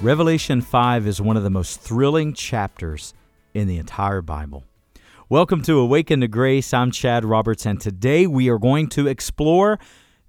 Revelation 5 is one of the most thrilling chapters in the entire Bible. Welcome to Awaken to Grace. I'm Chad Roberts, and today we are going to explore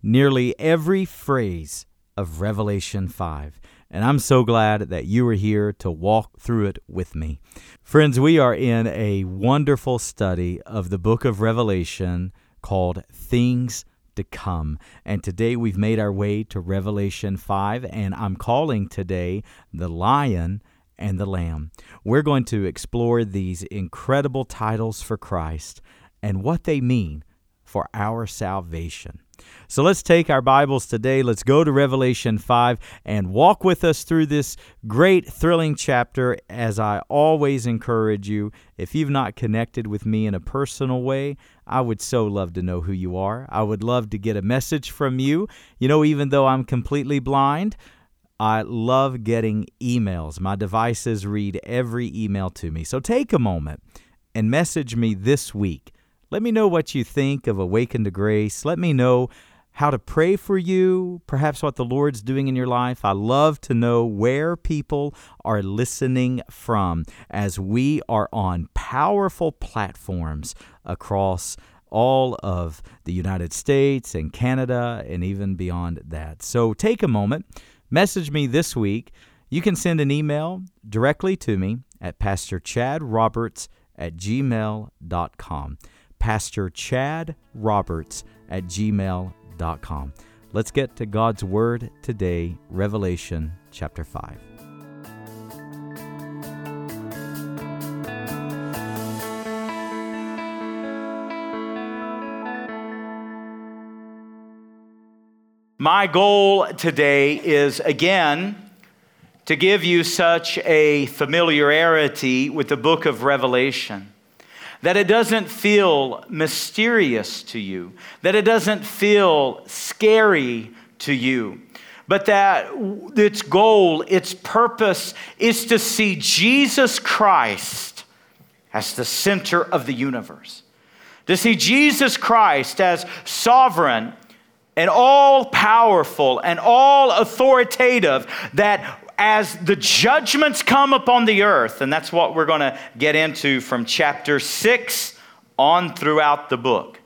nearly every phrase of Revelation 5. And I'm so glad that you are here to walk through it with me. Friends, we are in a wonderful study of the book of Revelation called Things to come. And today we've made our way to Revelation 5, and I'm calling today the Lion and the Lamb. We're going to explore these incredible titles for Christ and what they mean for our salvation. So let's take our Bibles today. Let's go to Revelation 5 and walk with us through this great, thrilling chapter. As I always encourage you, if you've not connected with me in a personal way, I would so love to know who you are. I would love to get a message from you. You know, even though I'm completely blind, I love getting emails. My devices read every email to me. So take a moment and message me this week let me know what you think of Awaken to Grace. Let me know how to pray for you, perhaps what the Lord's doing in your life. I love to know where people are listening from as we are on powerful platforms across all of the United States and Canada and even beyond that. So take a moment, message me this week. You can send an email directly to me at Pastor Chad Roberts at gmail.com. Pastor Chad Roberts at gmail.com. Let's get to God's Word today, Revelation chapter 5. My goal today is again to give you such a familiarity with the book of Revelation that it doesn't feel mysterious to you, that it doesn't feel scary to you, but that its goal, its purpose is to see Jesus Christ as the center of the universe, to see Jesus Christ as sovereign and all powerful and all authoritative, that as the judgments come upon the earth, and that's what we're going to get into from chapter 6 on throughout the book.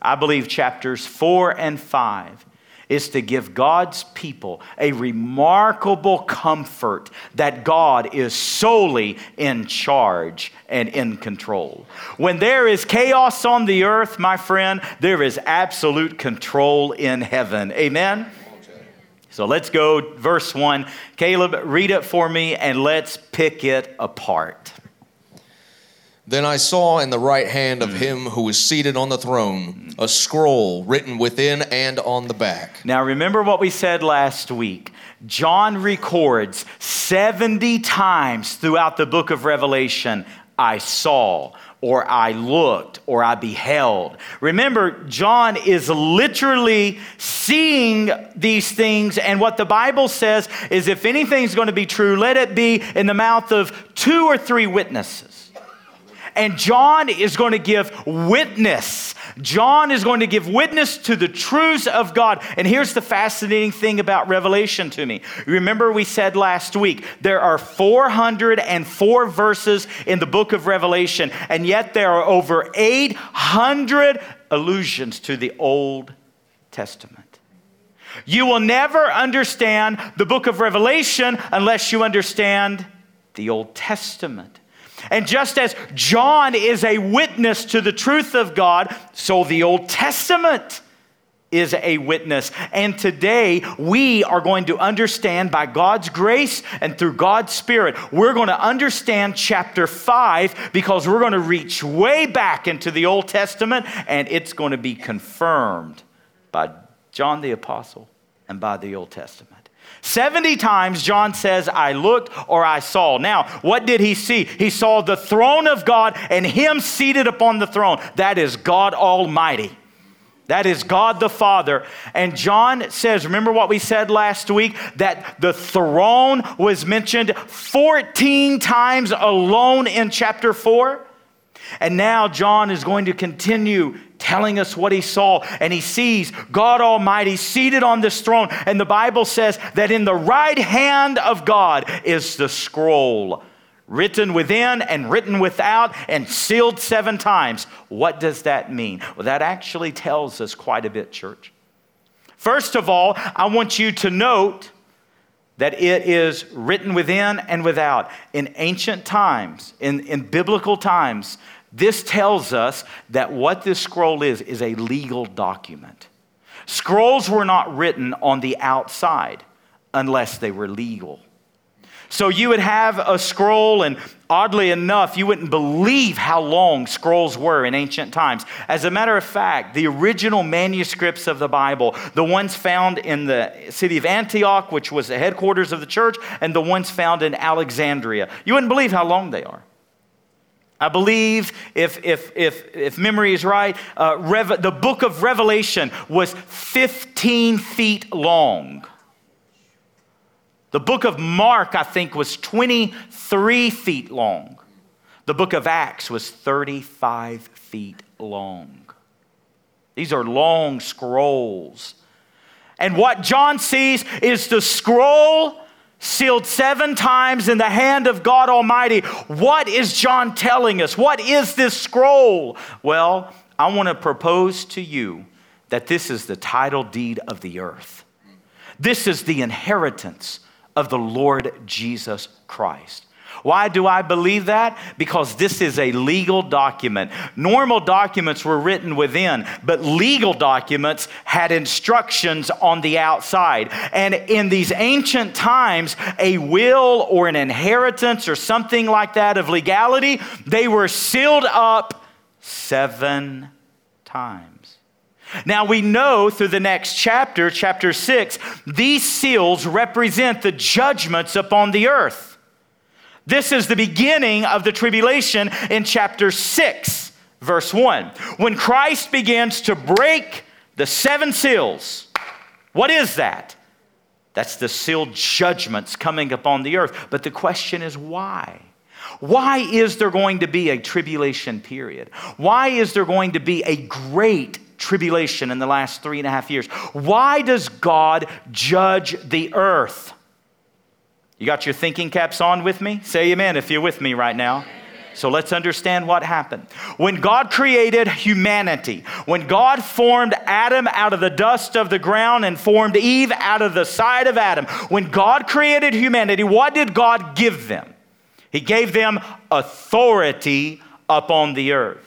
I believe chapters 4 and 5 is to give God's people a remarkable comfort that God is solely in charge and in control. When there is chaos on the earth, my friend, there is absolute control in heaven. Amen? So let's go, verse 1. Caleb, read it for me and let's pick it apart. Then I saw in the right hand of mm. him who was seated on the throne mm. a scroll written within and on the back. Now, remember what we said last week. John records 70 times throughout the book of Revelation, I saw, or I looked or I beheld. Remember, John is literally seeing these things, and what the Bible says is if anything's going to be true, let it be in the mouth of two or three witnesses. And John is going to give witness. John is going to give witness to the truths of God. And here's the fascinating thing about Revelation to me. Remember, we said last week there are 404 verses in the book of Revelation, and yet there are over 800 allusions to the Old Testament. You will never understand the book of Revelation unless you understand the Old Testament. And just as John is a witness to the truth of God, so the Old Testament is a witness. And today we are going to understand by God's grace and through God's Spirit, we're going to understand chapter 5 because we're going to reach way back into the Old Testament and it's going to be confirmed by John the Apostle and by the Old Testament. 70 times John says, I looked or I saw. Now, what did he see? He saw the throne of God and him seated upon the throne. That is God Almighty. That is God the Father. And John says, remember what we said last week? That the throne was mentioned 14 times alone in chapter 4? And now John is going to continue telling us what he saw. And he sees God Almighty seated on this throne. And the Bible says that in the right hand of God is the scroll written within and written without and sealed seven times. What does that mean? Well, that actually tells us quite a bit, church. First of all, I want you to note that it is written within and without. In ancient times, in, in biblical times, this tells us that what this scroll is, is a legal document. Scrolls were not written on the outside unless they were legal. So you would have a scroll, and oddly enough, you wouldn't believe how long scrolls were in ancient times. As a matter of fact, the original manuscripts of the Bible, the ones found in the city of Antioch, which was the headquarters of the church, and the ones found in Alexandria, you wouldn't believe how long they are. I believe, if, if, if, if memory is right, uh, Rev- the book of Revelation was 15 feet long. The book of Mark, I think, was 23 feet long. The book of Acts was 35 feet long. These are long scrolls. And what John sees is the scroll sealed seven times in the hand of God Almighty. What is John telling us? What is this scroll? Well, I want to propose to you that this is the title deed of the earth. This is the inheritance of the Lord Jesus Christ. Why do I believe that? Because this is a legal document. Normal documents were written within, but legal documents had instructions on the outside. And in these ancient times, a will or an inheritance or something like that of legality, they were sealed up seven times. Now we know through the next chapter, chapter 6, these seals represent the judgments upon the earth. This is the beginning of the tribulation in chapter 6, verse 1. When Christ begins to break the seven seals, what is that? That's the sealed judgments coming upon the earth. But the question is why? Why is there going to be a tribulation period? Why is there going to be a great tribulation in the last three and a half years. Why does God judge the earth? You got your thinking caps on with me? Say amen if you're with me right now. So let's understand what happened. When God created humanity, when God formed Adam out of the dust of the ground and formed Eve out of the side of Adam, when God created humanity, what did God give them? He gave them authority upon the earth.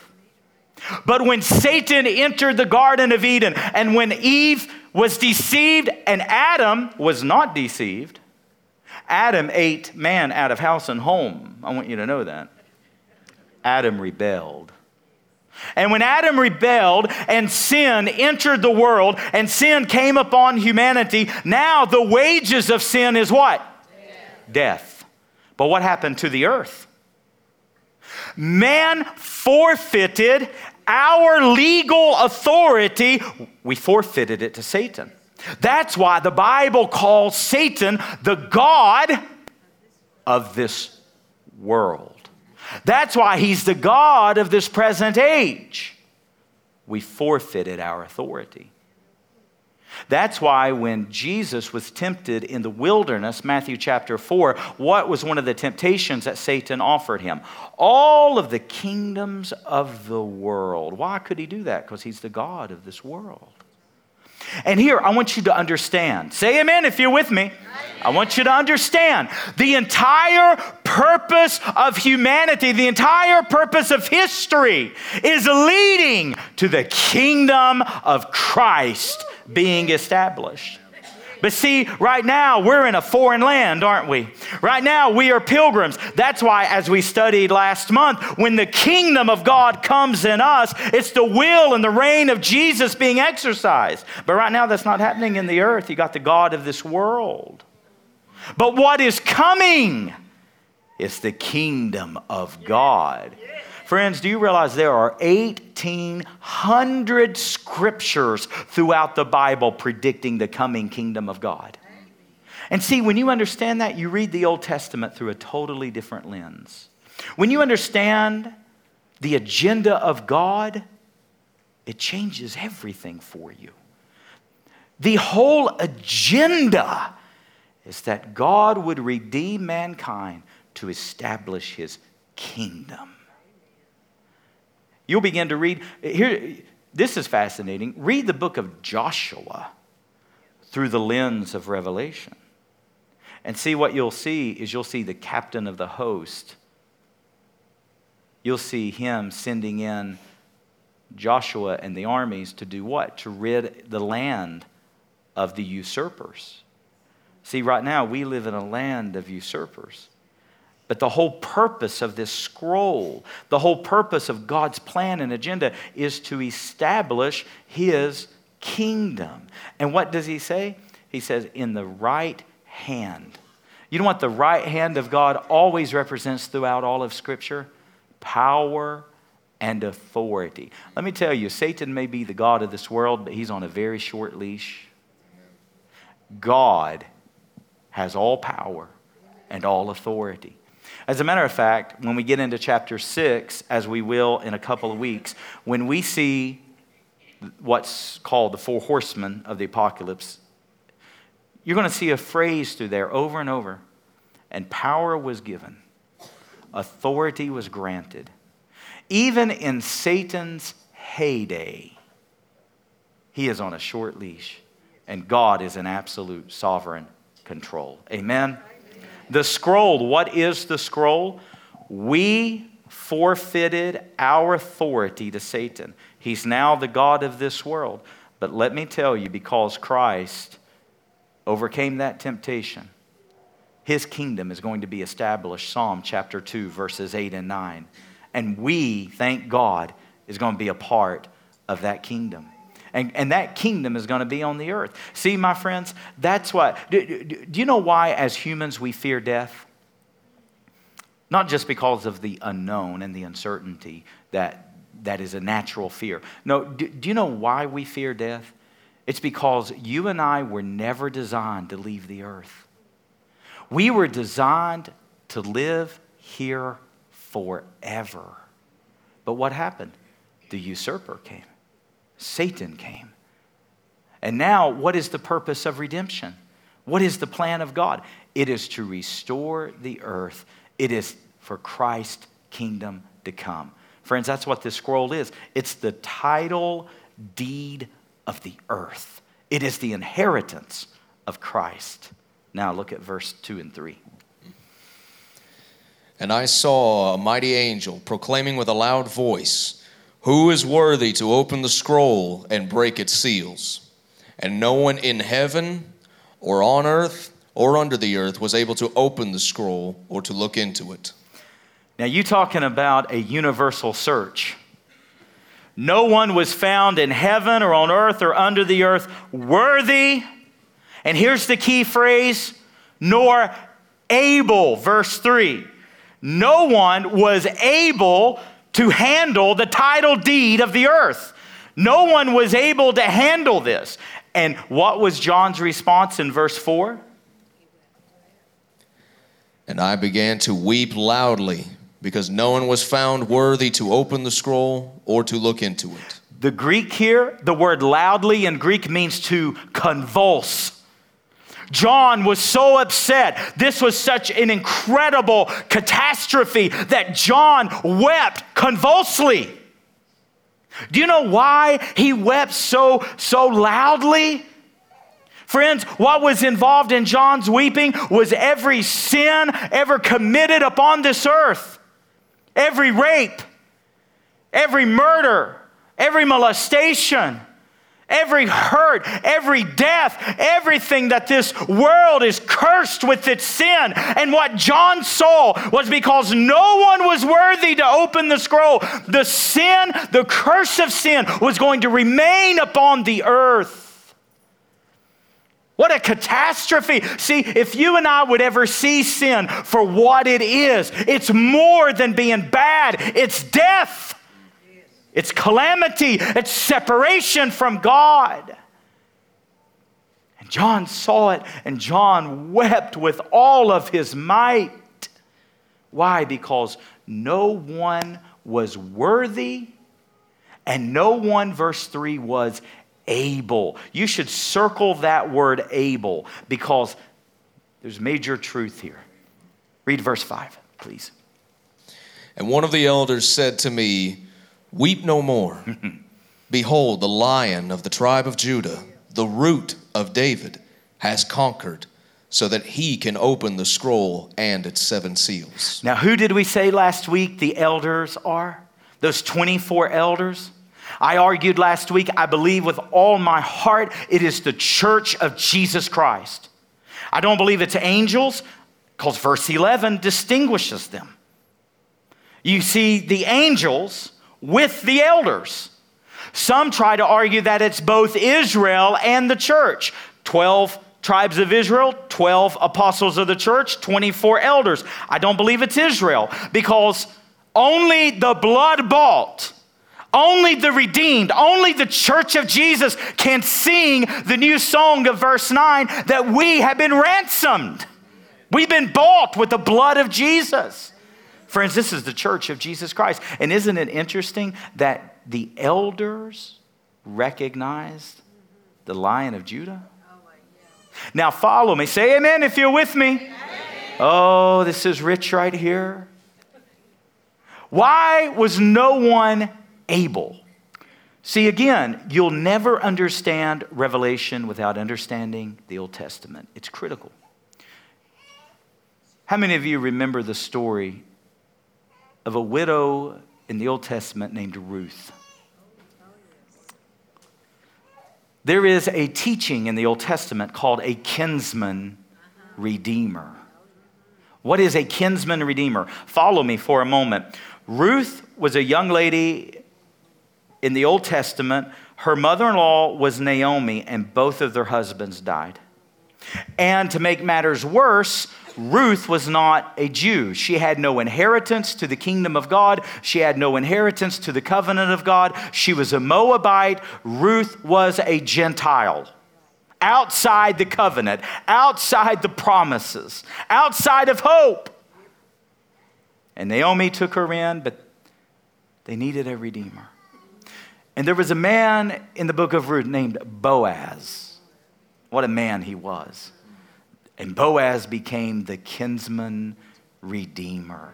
But when Satan entered the Garden of Eden and when Eve was deceived and Adam was not deceived, Adam ate man out of house and home. I want you to know that. Adam rebelled. And when Adam rebelled and sin entered the world and sin came upon humanity, now the wages of sin is what? Death. Death. But what happened to the earth? Man forfeited our legal authority, we forfeited it to Satan. That's why the Bible calls Satan the God of this world. That's why he's the God of this present age. We forfeited our authority. That's why when Jesus was tempted in the wilderness, Matthew chapter 4, what was one of the temptations that Satan offered him? All of the kingdoms of the world. Why could he do that? Because he's the God of this world. And here, I want you to understand. Say amen if you're with me. I want you to understand the entire purpose of humanity, the entire purpose of history is leading to the kingdom of Christ being established. But see, right now we're in a foreign land, aren't we? Right now we are pilgrims. That's why, as we studied last month, when the kingdom of God comes in us, it's the will and the reign of Jesus being exercised. But right now that's not happening in the earth. You got the God of this world. But what is coming is the kingdom of God. Friends, do you realize there are 1,800 scriptures throughout the Bible predicting the coming kingdom of God? And see, when you understand that, you read the Old Testament through a totally different lens. When you understand the agenda of God, it changes everything for you. The whole agenda is that God would redeem mankind to establish his kingdom. You'll begin to read here this is fascinating. Read the book of Joshua through the lens of Revelation. And see what you'll see is you'll see the captain of the host. You'll see him sending in Joshua and the armies to do what? To rid the land of the usurpers. See, right now we live in a land of usurpers. But the whole purpose of this scroll, the whole purpose of God's plan and agenda is to establish His kingdom. And what does He say? He says, in the right hand. You know what the right hand of God always represents throughout all of Scripture? Power and authority. Let me tell you, Satan may be the God of this world, but he's on a very short leash. God has all power and all authority. As a matter of fact, when we get into chapter 6, as we will in a couple of weeks, when we see what's called the four horsemen of the apocalypse, you're going to see a phrase through there over and over. And power was given, authority was granted. Even in Satan's heyday, he is on a short leash, and God is in absolute sovereign control. Amen. The scroll, what is the scroll? We forfeited our authority to Satan. He's now the God of this world. But let me tell you, because Christ overcame that temptation, his kingdom is going to be established. Psalm chapter 2, verses 8 and 9. And we, thank God, is going to be a part of that kingdom. And, and that kingdom is going to be on the earth. See, my friends, that's what. Do, do, do you know why, as humans, we fear death? Not just because of the unknown and the uncertainty that, that is a natural fear. No, do, do you know why we fear death? It's because you and I were never designed to leave the earth. We were designed to live here forever. But what happened? The usurper came. Satan came. And now, what is the purpose of redemption? What is the plan of God? It is to restore the earth, it is for Christ's kingdom to come. Friends, that's what this scroll is. It's the title deed of the earth, it is the inheritance of Christ. Now, look at verse 2 and 3. And I saw a mighty angel proclaiming with a loud voice, who is worthy to open the scroll and break its seals? And no one in heaven or on earth or under the earth was able to open the scroll or to look into it. Now, you talking about a universal search. No one was found in heaven or on earth or under the earth worthy. And here's the key phrase nor able, verse 3. No one was able to handle the title deed of the earth. No one was able to handle this. And what was John's response in verse 4? And I began to weep loudly because no one was found worthy to open the scroll or to look into it. The Greek here, the word loudly in Greek means to convulse John was so upset. This was such an incredible catastrophe that John wept convulsively. Do you know why he wept so so loudly? Friends, what was involved in John's weeping was every sin ever committed upon this earth. Every rape, every murder, every molestation, Every hurt, every death, everything that this world is cursed with its sin. And what John saw was because no one was worthy to open the scroll, the sin, the curse of sin was going to remain upon the earth. What a catastrophe. See, if you and I would ever see sin for what it is, it's more than being bad, it's death. It's calamity, it's separation from God. And John saw it, and John wept with all of his might. Why? Because no one was worthy And no one, verse 3, was able. You should circle that word able because there's major truth here. Read verse 5, please. And one of the elders said to me, Weep no more. Behold, the lion of the tribe of Judah, the root of David, has conquered, so that he can open the scroll and its seven seals. Now, who did we say last week the elders are? Those 24 elders? I argued last week, I believe with all my heart, it is the church of Jesus Christ. I don't believe it's angels, because verse 11 distinguishes them. You see the angels with the elders. Some try to argue that it's both Israel and the church. 12 tribes of Israel, 12 apostles of the church, 24 elders. I don't believe it's Israel because only the blood bought, only the redeemed, only the church of Jesus can sing the new song of verse 9 that we have been ransomed. We've been bought with the blood of Jesus. Friends, this is the church of Jesus Christ. And isn't it interesting that the elders recognized the lion of Judah? Now follow me. Say amen if you're with me. Oh, this is rich right here. Why was no one able? See, again, you'll never understand Revelation without understanding the Old Testament. It's critical. How many of you remember the story of a widow in the Old Testament named Ruth? There is a teaching in the Old Testament called a kinsman redeemer. What is a kinsman redeemer? Follow me for a moment. Ruth was a young lady in the Old Testament. Her mother in law was Naomi, and both of their husbands died. And to make matters worse, Ruth was not a Jew. She had no inheritance to the kingdom of God. She had no inheritance to the covenant of God. She was a Moabite. Ruth was a Gentile. Outside the covenant, outside the promises, outside of hope. And Naomi took her in, but they needed a redeemer. And there was a man in the book of Ruth named Boaz. What a man he was. And Boaz became the kinsman redeemer.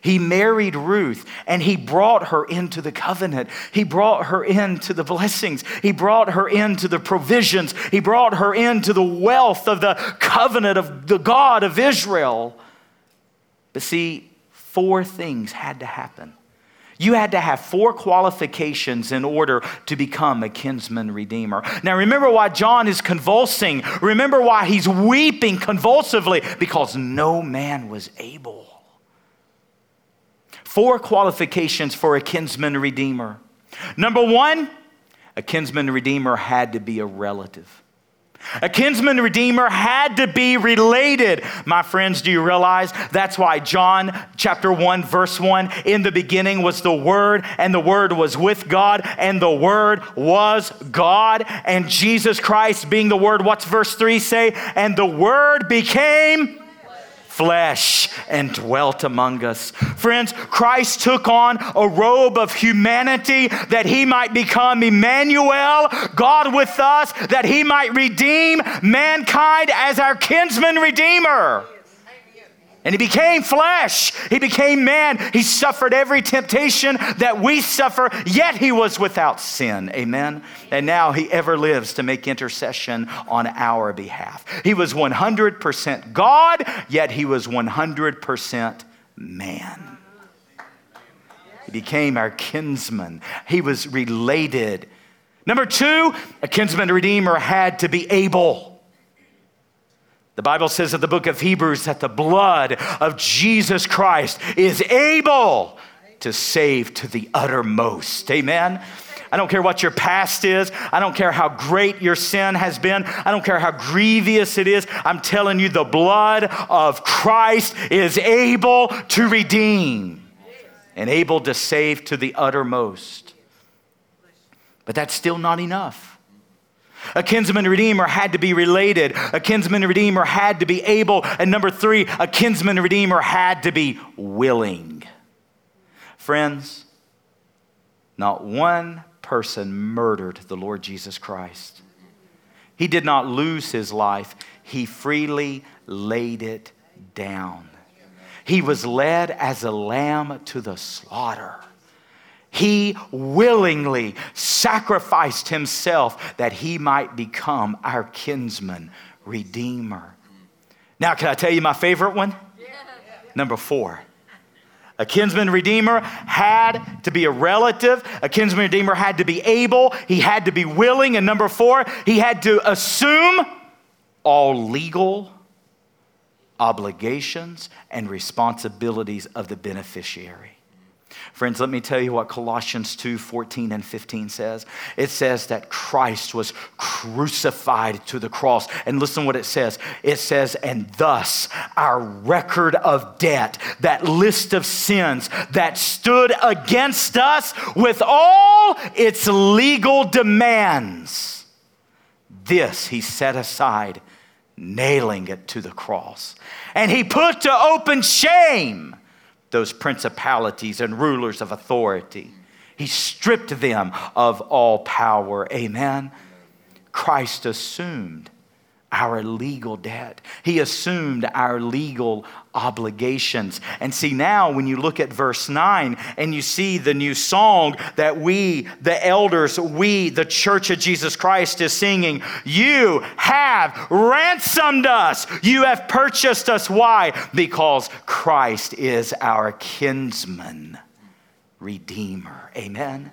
He married Ruth and he brought her into the covenant. He brought her into the blessings. He brought her into the provisions. He brought her into the wealth of the covenant of the God of Israel. But see, four things had to happen you had to have four qualifications in order to become a kinsman redeemer. Now, remember why John is convulsing. Remember why he's weeping convulsively because no man was able. Four qualifications for a kinsman redeemer. Number one, a kinsman redeemer had to be a relative. A kinsman redeemer had to be related. My friends, do you realize that's why John chapter 1 verse 1 in the beginning was the word and the word was with God and the word was God and Jesus Christ being the word what's verse 3 say and the word became flesh and dwelt among us. Friends, Christ took on a robe of humanity that he might become Emmanuel, God with us, that he might redeem mankind as our kinsman redeemer. And he became flesh. He became man. He suffered every temptation that we suffer, yet he was without sin. Amen. And now he ever lives to make intercession on our behalf. He was 100% God, yet he was 100% man. He became our kinsman. He was related. Number two, a kinsman redeemer had to be able. The Bible says in the book of Hebrews that the blood of Jesus Christ is able to save to the uttermost. Amen. I don't care what your past is. I don't care how great your sin has been. I don't care how grievous it is. I'm telling you, the blood of Christ is able to redeem and able to save to the uttermost. But that's still not enough. A kinsman redeemer had to be related. A kinsman redeemer had to be able. And number three, a kinsman redeemer had to be willing. Friends, Not one person murdered the Lord Jesus Christ. He did not lose his life, he freely laid it down. He was led as a lamb to the slaughter. He willingly sacrificed himself that he might become our kinsman, redeemer. Now, can I tell you my favorite one? Number four. A kinsman redeemer had to be a relative. A kinsman redeemer had to be able. He had to be willing. And number four, he had to assume all legal obligations and responsibilities of the beneficiary. Friends, let me tell you what Colossians 2 14 and 15 says. It says that Christ was crucified to the cross. And listen what it says it says, and thus our record of debt, that list of sins that stood against us with all its legal demands, this he set aside, nailing it to the cross. And he put to open shame those principalities and rulers of authority. He stripped them of all power. Amen. Christ assumed our legal debt. He assumed our legal obligations. And see, now when you look at verse 9 and you see the new song that we, the elders, we, the church of Jesus Christ, is singing, You have ransomed us. You have purchased us. Why? Because Christ is our kinsman, redeemer. Amen.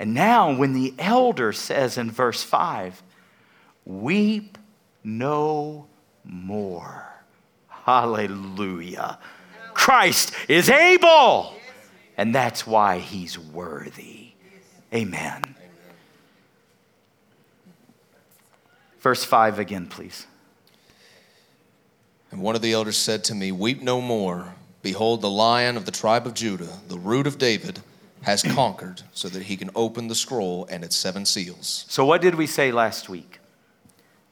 And now, when the elder says in verse 5, Weep no more. Hallelujah. Christ is able, and that's why he's worthy. Amen. Verse 5 again, please. And one of the elders said to me, Weep no more. Behold, the lion of the tribe of Judah, the root of David, has conquered so that he can open the scroll and its seven seals. So, what did we say last week?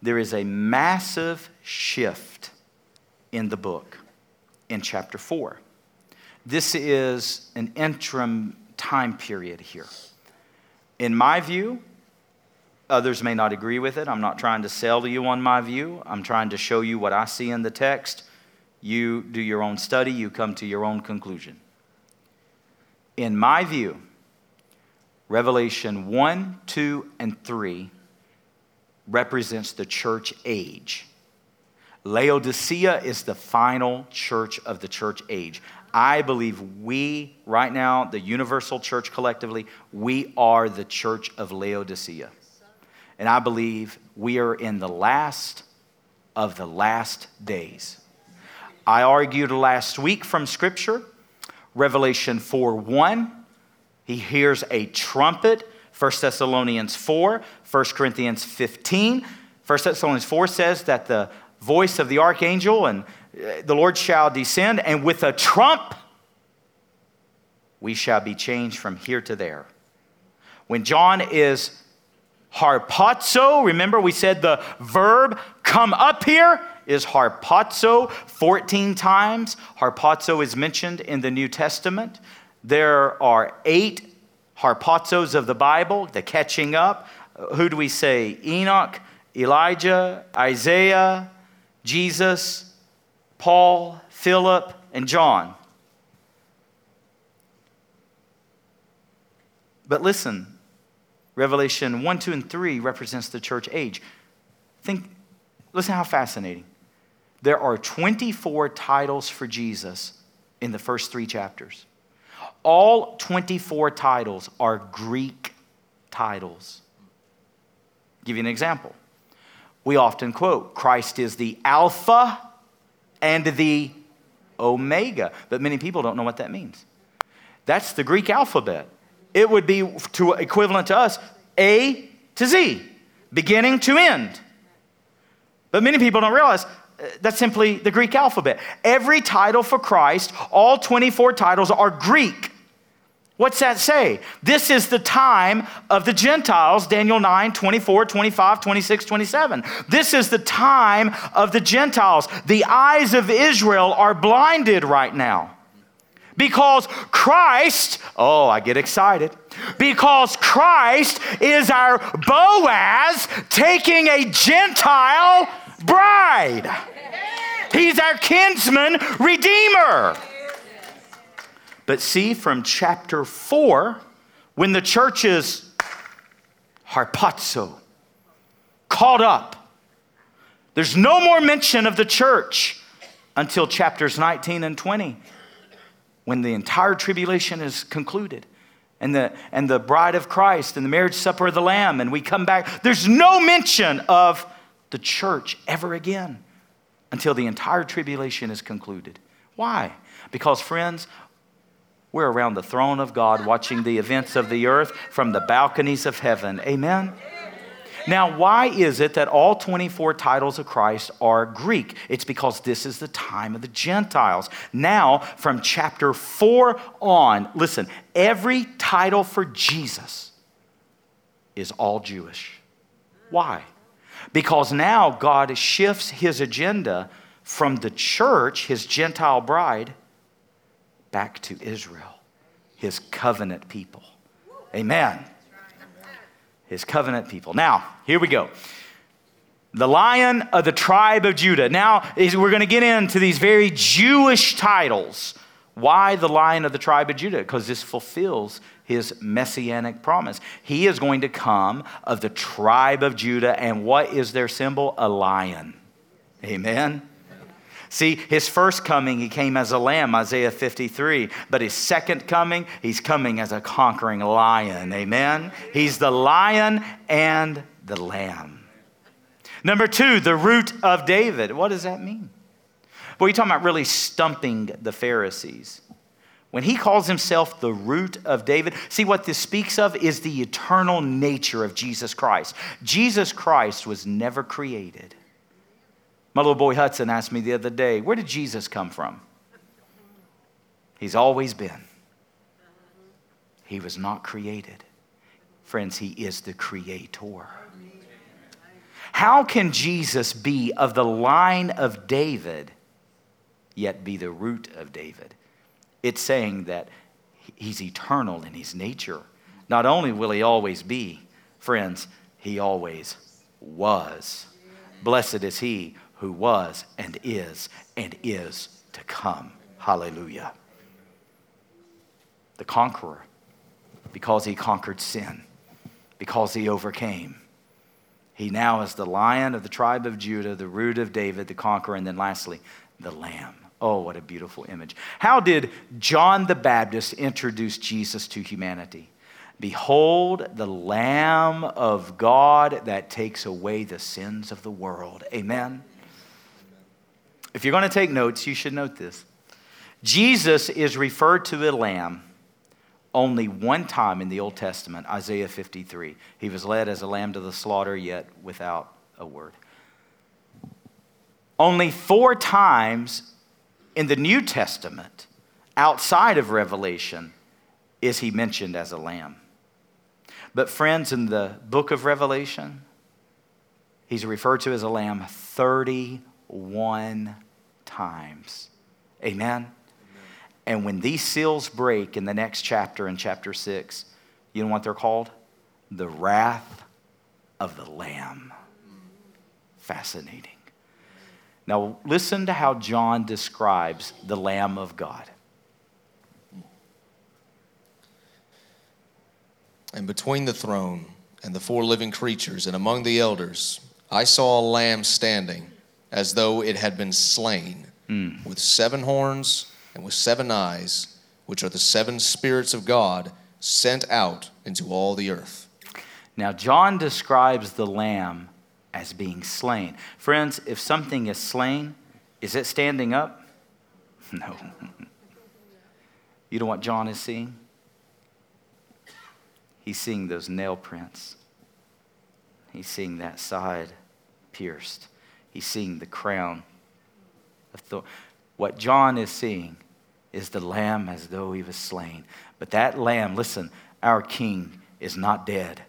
There is a massive shift in the book in chapter 4. This is an interim time period here. In my view, others may not agree with it. I'm not trying to sell to you on my view. I'm trying to show you what I see in the text. You do your own study, you come to your own conclusion. In my view, Revelation 1, 2, and 3 represents the church age. Laodicea is the final church of the church age. I believe we, right now, the universal church collectively, we are the church of Laodicea. And I believe we are in the last of the last days. I argued last week from Scripture, Revelation 4 1. He hears a trumpet 1 Thessalonians 4, 1 Corinthians 15. 1 Thessalonians 4 says that the voice of the archangel and uh, the Lord shall descend, and with a trump we shall be changed from here to there. When John is harpazo, remember we said the verb come up here is harpazo 14 times. Harpazo is mentioned in the New Testament. There are eight harpazos of the Bible, the catching up. Who do we say? Enoch, Elijah, Isaiah, Jesus, Paul, Philip, and John. But listen, Revelation 1, 2, and 3 represents the church age. Think, listen how fascinating. There are 24 titles for Jesus in the first three chapters. All 24 titles are Greek titles. I'll give you an example. We often quote Christ is the Alpha and the Omega, but many people don't know what that means. That's the Greek alphabet. It would be to equivalent to us A to Z, beginning to end. But many people don't realize uh, that's simply the Greek alphabet. Every title for Christ, all 24 titles are Greek. What's that say? This is the time of the Gentiles, Daniel 9, 24, 25, 26, 27. This is the time of the Gentiles. The eyes of Israel are blinded right now. Because Christ, oh, I get excited. Because Christ is our Boaz taking a Gentile bride. He's our kinsman redeemer. But see, from chapter 4, when the church is harpazo, caught up, there's no more mention of the church until chapters 19 and 20 when the entire tribulation is concluded and the, and the bride of Christ and the marriage supper of the Lamb, and we come back. There's no mention of the church ever again until the entire tribulation is concluded. Why? Because, friends, we're around the throne of God watching the events of the earth from the balconies of heaven. Amen? Now, why is it that all 24 titles of Christ are Greek? It's because this is the time of the Gentiles. Now, from chapter 4 on, listen, every title for Jesus is all Jewish. Why? Because now God shifts his agenda from the church, his Gentile bride, back to Israel, his covenant people. Amen his covenant people. Now, here we go. The lion of the tribe of Judah. Now, we're going to get into these very Jewish titles. Why the lion of the tribe of Judah? Because this fulfills his messianic promise. He is going to come of the tribe of Judah, and what is their symbol? A lion. Amen. See, his first coming, he came as a lamb, Isaiah 53. But his second coming, he's coming as a conquering lion. Amen? He's the lion and the lamb. Number two, the root of David. What does that mean? Well, you're talking about really stumping the Pharisees. When he calls himself the root of David, see what this speaks of is the eternal nature of Jesus Christ. Jesus Christ was never created. My little boy Hudson asked me the other day, Where did Jesus come from? He's always been. He was not created. Friends, He is the creator. How can Jesus be of the line of David, yet be the root of David? It's saying that He's eternal in His nature. Not only will He always be, friends, He always was. Blessed is He who was and is and is to come. Hallelujah. The conqueror, because he conquered sin, because he overcame. He now is the lion of the tribe of Judah, the root of David, the conqueror, and then lastly, the lamb. Oh, what a beautiful image. How did John the Baptist introduce Jesus to humanity? Behold, the Lamb of God that takes away the sins of the world. Amen. If you're going to take notes, you should note this. Jesus is referred to a lamb only one time in the Old Testament, Isaiah 53. He was led as a lamb to the slaughter, yet without a word. Only four times in the New Testament, outside of Revelation, is he mentioned as a lamb. But, friends, in the book of Revelation, he's referred to as a lamb 31 times. Amen? Amen? And when these seals break in the next chapter, in chapter 6, you know what they're called? The wrath of the Lamb. Fascinating. Now, listen to how John describes the Lamb of God. And between the throne and the four living creatures and among the elders, I saw a lamb standing as though it had been slain, mm. with seven horns and with seven eyes, which are the seven spirits of God sent out into all the earth. Now, John describes the lamb as being slain. Friends, if something is slain, is it standing up? No. you know what John is seeing? He's seeing those nail prints. He's seeing that side pierced. He's seeing the crown of thorns. What John is seeing is the lamb as though he was slain. But that lamb, listen, our king is not dead.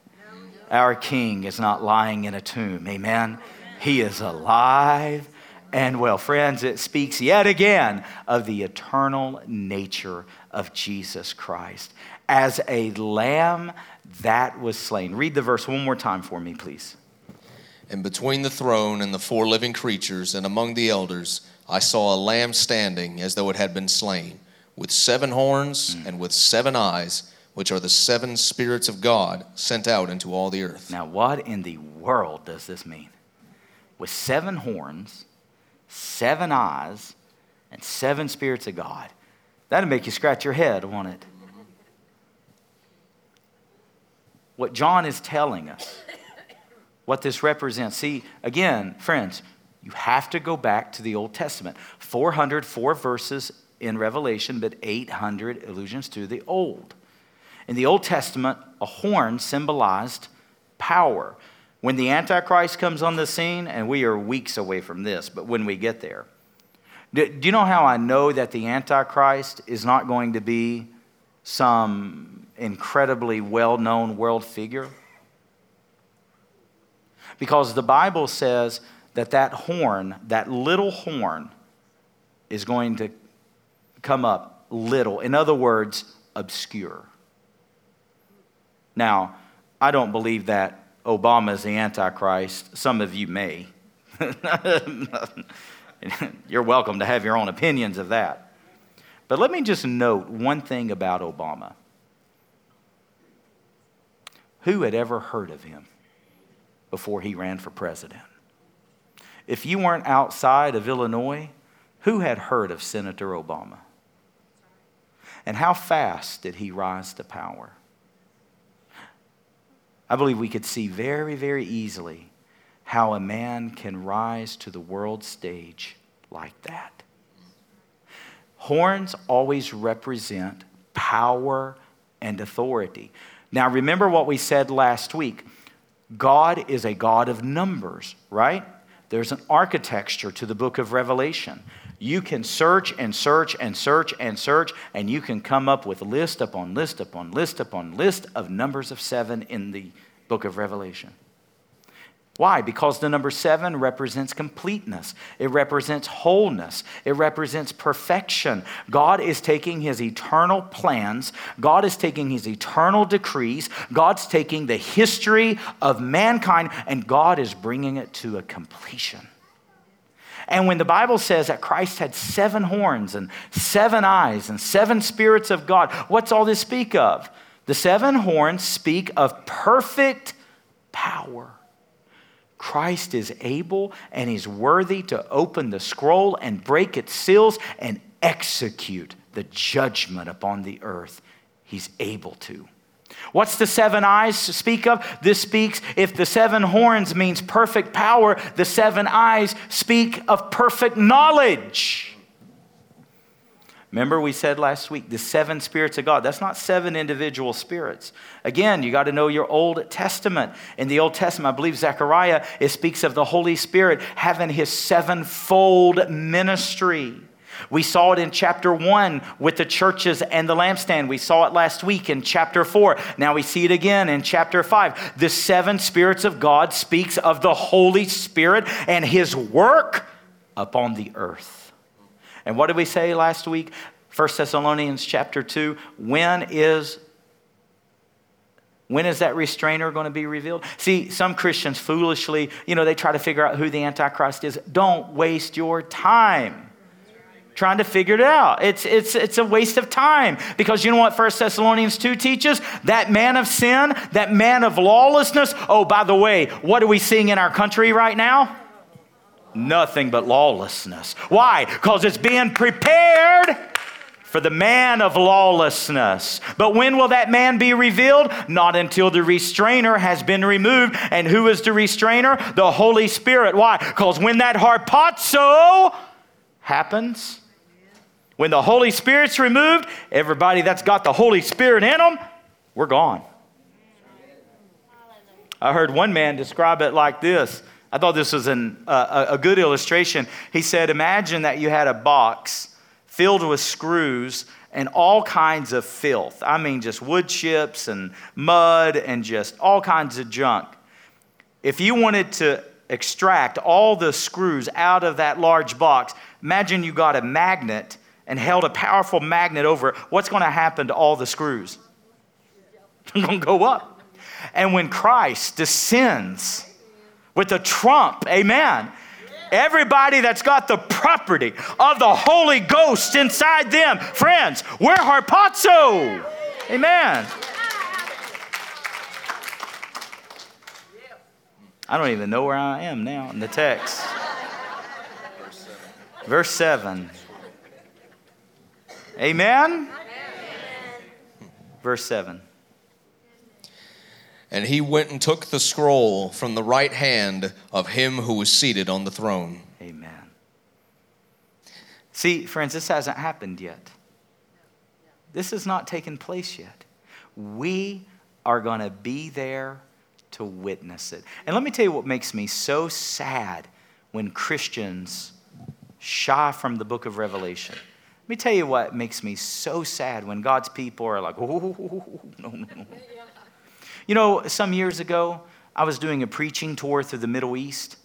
Our king is not lying in a tomb. Amen. He is alive And well, friends, it speaks yet again of the eternal nature of Jesus Christ as a lamb that was slain. Read the verse one more time for me, please. And between the throne and the four living creatures and among the elders, I saw a lamb standing as though it had been slain, with seven horns mm. and with seven eyes, which are the seven spirits of God sent out into all the earth. Now, what in the world does this mean? With seven horns, seven eyes, and seven spirits of God. That'd make you scratch your head, won't it? What John is telling us, what this represents. See, again, friends, you have to go back to the Old Testament. 404 verses in Revelation, but 800 allusions to the Old. In the Old Testament, a horn symbolized power. When the Antichrist comes on the scene, and we are weeks away from this, but when we get there, do, do you know how I know that the Antichrist is not going to be some incredibly well known world figure? Because the Bible says that that horn, that little horn, is going to come up little. In other words, obscure. Now, I don't believe that Obama is the Antichrist. Some of you may. You're welcome to have your own opinions of that. But let me just note one thing about Obama. Who had ever heard of him before he ran for president? If you weren't outside of Illinois, who had heard of Senator Obama? And how fast did he rise to power? I believe we could see very, very easily how a man can rise to the world stage like that. Horns always represent power and authority. Now, remember what we said last week God is a God of numbers, right? There's an architecture to the book of Revelation. You can search and search and search and search, and you can come up with list upon list upon list upon list of numbers of seven in the book of Revelation. Why? Because the number seven represents completeness. It represents wholeness. It represents perfection. God is taking his eternal plans, God is taking his eternal decrees, God's taking the history of mankind, and God is bringing it to a completion. And when the Bible says that Christ had seven horns and seven eyes and seven spirits of God, what's all this speak of? The seven horns speak of perfect power. Christ is able and is worthy to open the scroll and break its seals and execute the judgment upon the earth. He's able to. What's the seven eyes speak of? This speaks, if the seven horns means perfect power, the seven eyes speak of perfect knowledge. Remember, we said last week the seven spirits of God. That's not seven individual spirits. Again, you got to know your Old Testament. In the Old Testament, I believe Zechariah, it speaks of the Holy Spirit having his sevenfold ministry. We saw it in chapter 1 with the churches and the lampstand. We saw it last week in chapter 4. Now we see it again in chapter 5. The seven spirits of God speaks of the Holy Spirit and his work upon the earth. And what did we say last week? 1 Thessalonians chapter 2. When is when is that restrainer going to be revealed? See, some Christians foolishly, you know, they try to figure out who the Antichrist is. Don't waste your time trying to figure it out. It's, it's, it's a waste of time because you know what 1 Thessalonians 2 teaches? That man of sin, that man of lawlessness. Oh, by the way, what are we seeing in our country right now? Nothing but lawlessness. Why? Because it's being prepared for the man of lawlessness. But when will that man be revealed? Not until the restrainer has been removed. And who is the restrainer? The Holy Spirit. Why? Because when that harpazo happens, when the Holy Spirit's removed, everybody that's got the Holy Spirit in them, we're gone. I heard one man describe it like this. I thought this was an, uh, a good illustration. He said, Imagine that you had a box filled with screws and all kinds of filth. I mean, just wood chips and mud and just all kinds of junk. If you wanted to extract all the screws out of that large box, imagine you got a magnet and held a powerful magnet over it. What's going to happen to all the screws? They're going to go up. And when Christ descends with a trump, amen, everybody that's got the property of the Holy Ghost inside them, friends, we're harpazo. Amen. I don't even know where I am now in the text. Verse 7. Amen? Amen? Verse 7. And he went and took the scroll from the right hand of him who was seated on the throne. Amen. See, friends, this hasn't happened yet. This has not taken place yet. We are going to be there to witness it. And let me tell you what makes me so sad when Christians shy from the book of Revelation. Let me tell you what makes me so sad when God's people are like, oh, no, no, no. You know, some years ago, I was doing a preaching tour through the Middle East,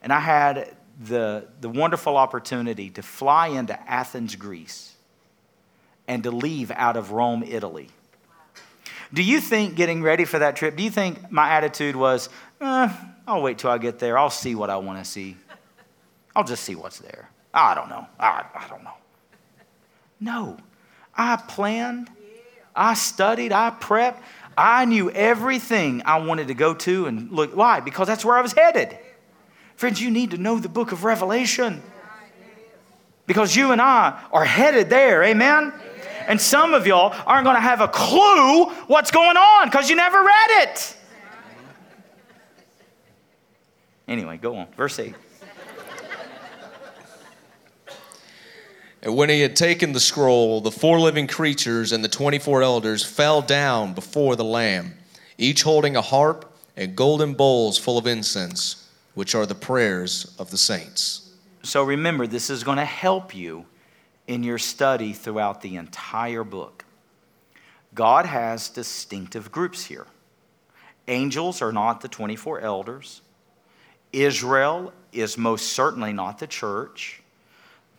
and I had the, the wonderful opportunity to fly into Athens, Greece, and to leave out of Rome, Italy. Do you think getting ready for that trip, do you think my attitude was, eh, I'll wait till I get there. I'll see what I want to see. I'll just see what's there. I don't know. I, I don't know. No. I planned, I studied, I prepped. I knew everything I wanted to go to and look. Why? Because that's where I was headed. Friends, you need to know the book of Revelation. Because you and I are headed there. Amen? And some of y'all aren't going to have a clue what's going on because you never read it. Anyway, go on. Verse 8. And when he had taken the scroll, the four living creatures and the 24 elders fell down before the Lamb, each holding a harp and golden bowls full of incense, which are the prayers of the saints. So remember, this is going to help you in your study throughout the entire book. God has distinctive groups here. Angels are not the 24 elders. Israel is most certainly not the church.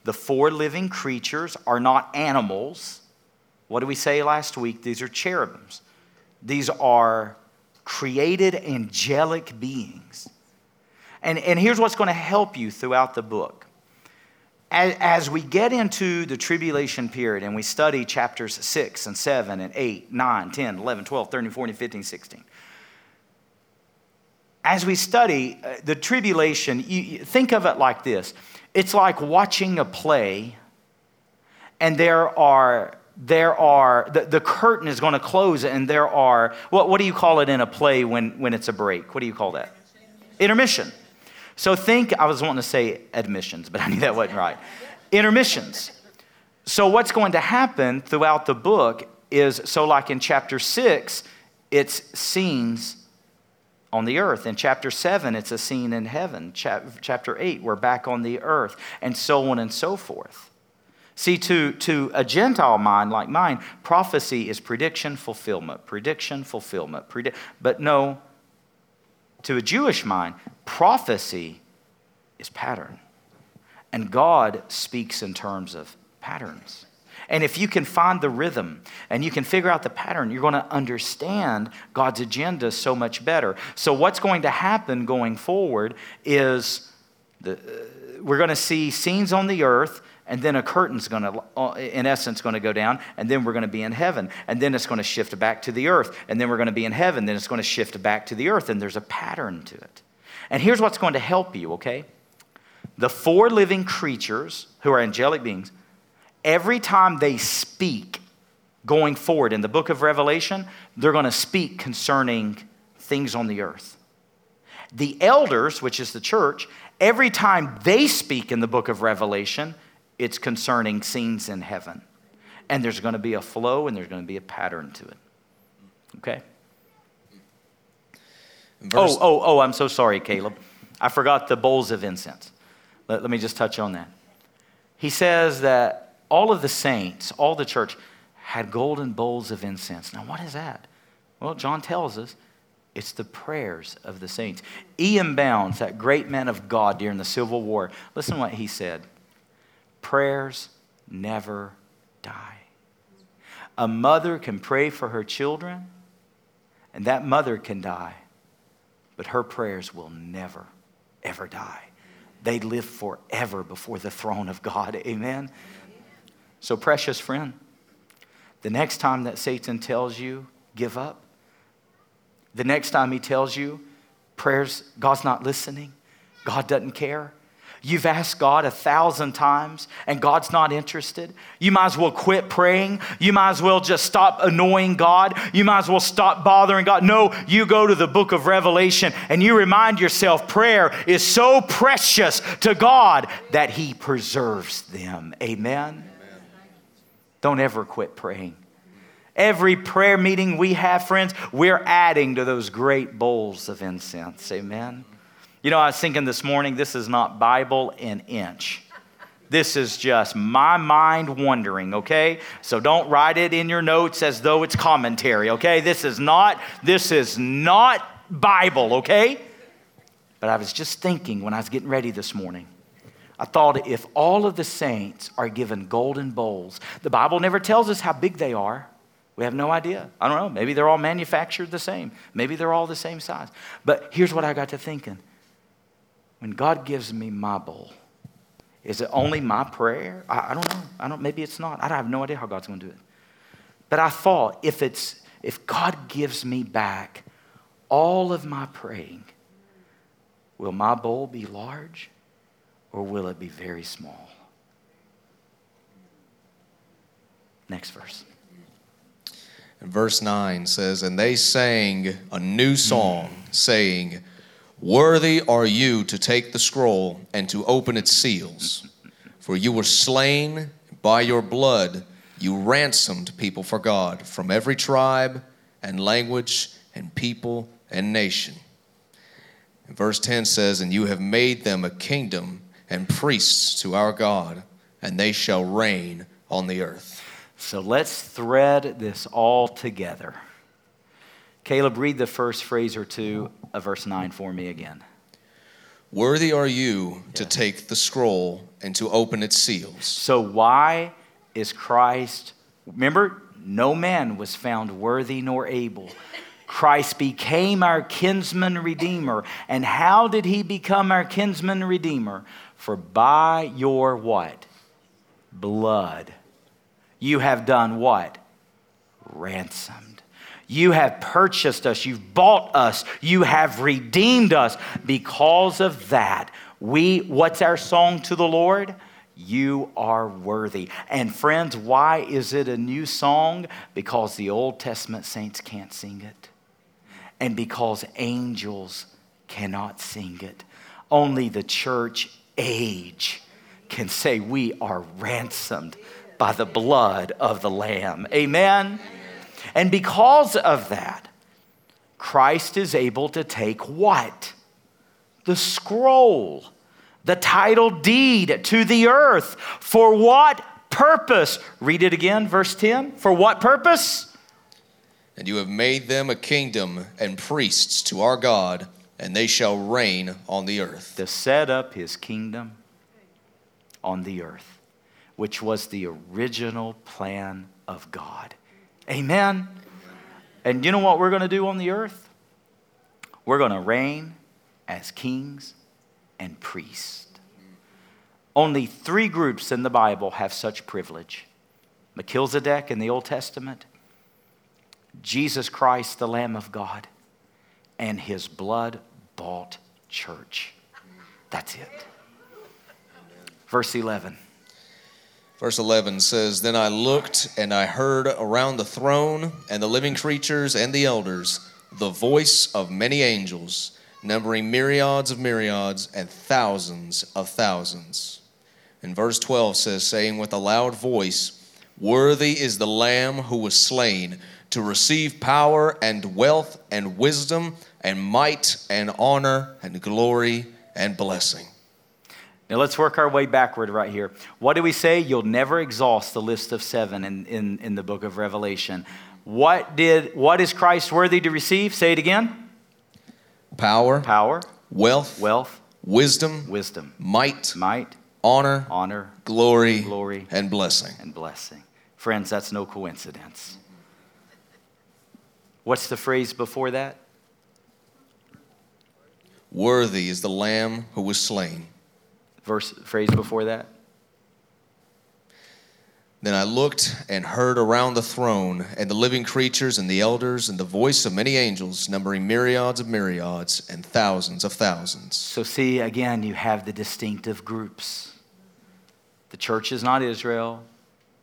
The four living creatures are not animals. What did we say last week? These are cherubims. These are created angelic beings. And, and here's what's going to help you throughout the book. As, as we get into the tribulation period and we study chapters 6 and 7 and 8, 9, 10, 11, 12, 13, 14, 15, 16, as we study uh, the tribulation, you, you think of it like this it's like watching a play, and there are there are the, the curtain is going to close and there are what, what do you call it in a play when, when it's a break? What do you call that? Intermission. So think i was wanting to say admissions but i knew that wasn't right. Intermissions. So what's going to happen throughout the book is so like in chapter 6 it's scenes on the earth. In chapter 7, it's a scene in heaven. chapter 8, we're back on the earth, and so on and so forth. See, to, to a Gentile mind like mine, prophecy is prediction, fulfillment, prediction, fulfillment. Predi- but no, to a Jewish mind, prophecy is pattern. And God speaks in terms of patterns. And if you can find the rhythm and you can figure out the pattern, you're going to understand God's agenda so much better. So, what's going to happen going forward is the, uh, we're going to see scenes on the earth and then a curtain's going to uh, in essence going to go down and then we're going to be in heaven. And then it's going to shift back to the earth and then we're going to be in heaven. Then it's going to shift back to the earth and there's a pattern to it. And here's what's going to help you okay? The four living creatures who are angelic beings every time they speak going forward in the book of Revelation, they're going to speak concerning things on the earth. The elders, which is the church, every time they speak in the book of Revelation, it's concerning scenes in heaven. And there's going to be a flow and there's going to be a pattern to it. Okay? Verse- oh, oh, oh, I'm so sorry, Caleb. I forgot the bowls of incense. Let, let me just touch on that. He says that all of the saints, all the church, had golden bowls of incense. Now, what is that? Well, John tells us It's the prayers of the saints. E.M. Bounds, that great man of God during the Civil War, listen to what he said Prayers never die. A mother can pray for her children, and that mother can die, but her prayers will never, ever die. They live forever before the throne of God. Amen. So, precious friend, the next time that Satan tells you, give up, the next time he tells you, prayers, God's not listening, God doesn't care, You've asked God a thousand times and God's not interested. You might as well quit praying. You might as well just stop annoying God. You might as well stop bothering God. No, you go to the book of Revelation and you remind yourself prayer is so precious to God that He preserves them. Amen? Don't ever quit praying. Every prayer meeting we have, friends, we're adding to those great bowls of incense. Amen. You know, I was thinking this morning, this is not Bible an inch. This is just my mind wandering, okay? So don't write it in your notes as though it's commentary, okay? This is not this is not Bible, okay? But I was just thinking when I was getting ready this morning. I thought if all of the saints are given golden bowls, the Bible never tells us how big they are. We have no idea. I don't know. Maybe they're all manufactured the same. Maybe they're all the same size. But here's what I got to thinking when God gives me my bowl, is it only my prayer? I, I don't know. I don't, maybe it's not. I have no idea how God's going to do it. But I thought if it's if God gives me back all of my praying, will my bowl be large or will it be very small? Next verse. And verse 9 says, And they sang a new song, saying, Worthy are you to take the scroll and to open its seals. For you were slain by your blood, you ransomed people for God from every tribe and language and people and nation. And verse 10 says, And you have made them a kingdom and priests to our God, and they shall reign on the earth. So let's thread this all together. Caleb, read the first phrase or two of verse 9 for me again. Worthy are you to take the scroll and to open its seals. So, why is Christ, remember, no man was found worthy nor able. Christ became our kinsman redeemer. And how did he become our kinsman redeemer? For by your what? Blood. You have done what? Ransomed. You have purchased us. You've bought us. You have redeemed us. Because of that, we, what's our song to the Lord? You are worthy. And friends, why is it a new song? Because the Old Testament saints can't sing it. And because angels cannot sing it. Only the church age can say, We are ransomed by the blood of the Lamb. Amen. And because of that, Christ is able to take what? The scroll, the title deed to the earth. For what purpose? Read it again, verse 10. For what purpose? And you have made them a kingdom and priests to our God, and they shall reign on the earth. To set up his kingdom on the earth, which was the original plan of God. Amen. And you know what we're going to do on the earth? We're going to reign as kings and priests. Only three groups in the Bible have such privilege Melchizedek in the Old Testament, Jesus Christ, the Lamb of God, and his blood bought church. That's it. Verse 11. Verse 11 says, Then I looked and I heard around the throne and the living creatures and the elders the voice of many angels, numbering myriads of myriads and thousands of thousands. And verse 12 says, saying with a loud voice, Worthy is the Lamb who was slain to receive power and wealth and wisdom and might and honor and glory and blessing. Now let's work our way backward right here. What do we say? You'll never exhaust the list of seven in, in, in the book of Revelation. What did what is Christ worthy to receive? Say it again. power, power, wealth, wealth, wisdom, wisdom, might, might, honor, honor, glory, glory, and blessing. and blessing. Friends, that's no coincidence. What's the phrase before that? Worthy is the Lamb who was slain. Verse phrase before that? Then I looked and heard around the throne and the living creatures and the elders and the voice of many angels, numbering myriads of myriads and thousands of thousands. So, see, again, you have the distinctive groups. The church is not Israel,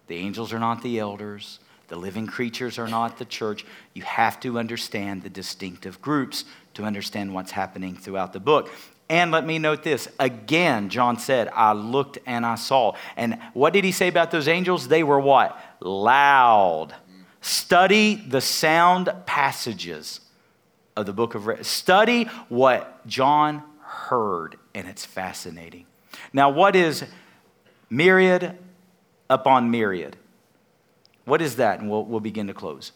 the angels are not the elders, the living creatures are not the church. You have to understand the distinctive groups to understand what's happening throughout the book. And let me note this again, John said, I looked and I saw. And what did he say about those angels? They were what? Loud. Study the sound passages of the book of Re- Study what John heard, and it's fascinating. Now, what is myriad upon myriad? What is that? And we'll, we'll begin to close.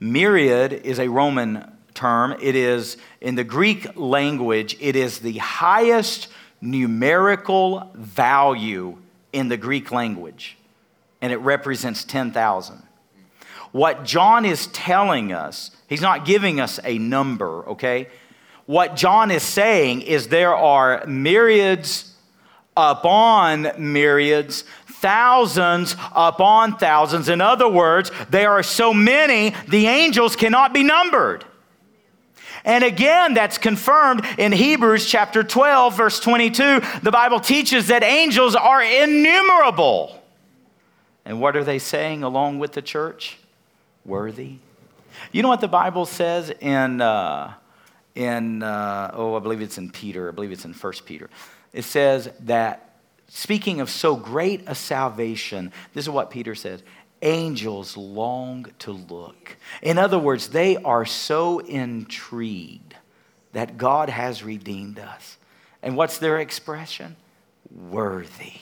Myriad is a Roman term. It is, in the Greek language, it is the highest numerical value in the Greek language, and it represents 10,000. What John is telling us, he's not giving us a number, okay? What John is saying is there are myriads upon myriads, thousands upon thousands. In other words, there are so many, the angels cannot be numbered. And again, that's confirmed in Hebrews chapter 12, verse 22. The Bible teaches that angels are innumerable. And what are they saying along with the church? Worthy. You know what the Bible says in, uh, in uh, oh, I believe it's in Peter, I believe it's in First Peter. It says that, speaking of so great a salvation, this is what Peter says angels long to look. In other words, they are so intrigued that God has redeemed us. And what's their expression? Worthy.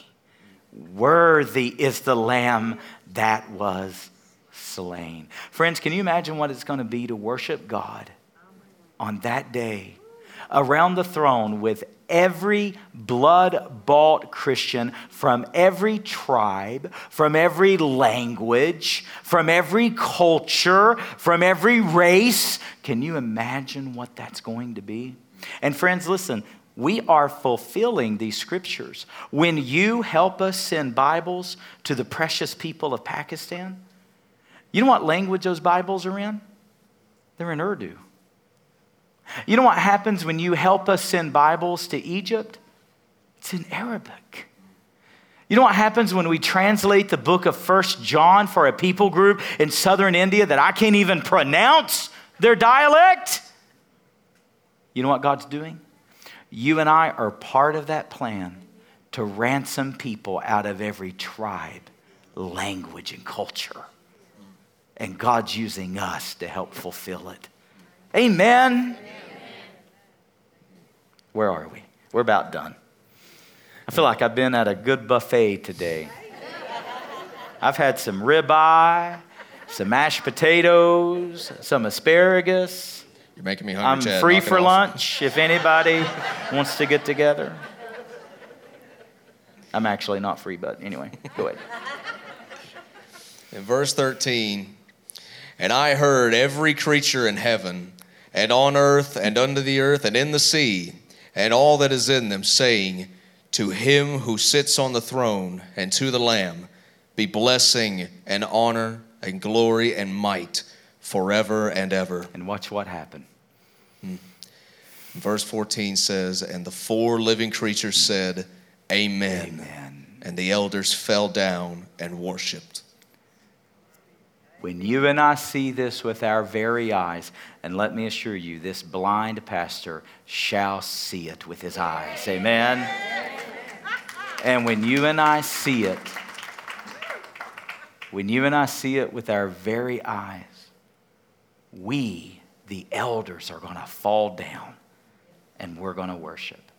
Worthy is the lamb that was slain. Friends, can you imagine what it's going to be to worship God on that day around the throne with every blood bought Christian from every tribe, from every language, from every culture, from every race. Can you imagine what that's going to be? And friends, listen, we are fulfilling these scriptures. When you help us send Bibles to the precious people of Pakistan, you know what language those Bibles are in? They're in Urdu. You know what happens when you help us send Bibles to Egypt? It's in Arabic. You know what happens when we translate the book of First John for a people group in southern India that I can't even pronounce their dialect? You know what God's doing? You and I are part of that plan to ransom people out of every tribe, language, and culture. And God's using us to help fulfill it. Amen. Where are we? We're about done. I feel like I've been at a good buffet today. I've had some ribeye, some mashed potatoes, some asparagus. You're making me hungry, I'm Chad. free Knock for lunch if anybody wants to get together. I'm actually not free, but anyway, go ahead. In verse 13, and I heard every creature in heaven and on earth and under the earth and in the sea and all that is in them saying, To him who sits on the throne and to the Lamb be blessing and honor and glory and might forever and ever. And watch what happened. Hmm. Verse 14 says, And the four living creatures said, Amen. Amen. And the elders fell down and worshiped. When you and I see this with our very eyes, and let me assure you, this blind pastor shall see it with his eyes. Amen. And when you and I see it, when you and I see it with our very eyes, we, the elders, are going to fall down and we're going to worship.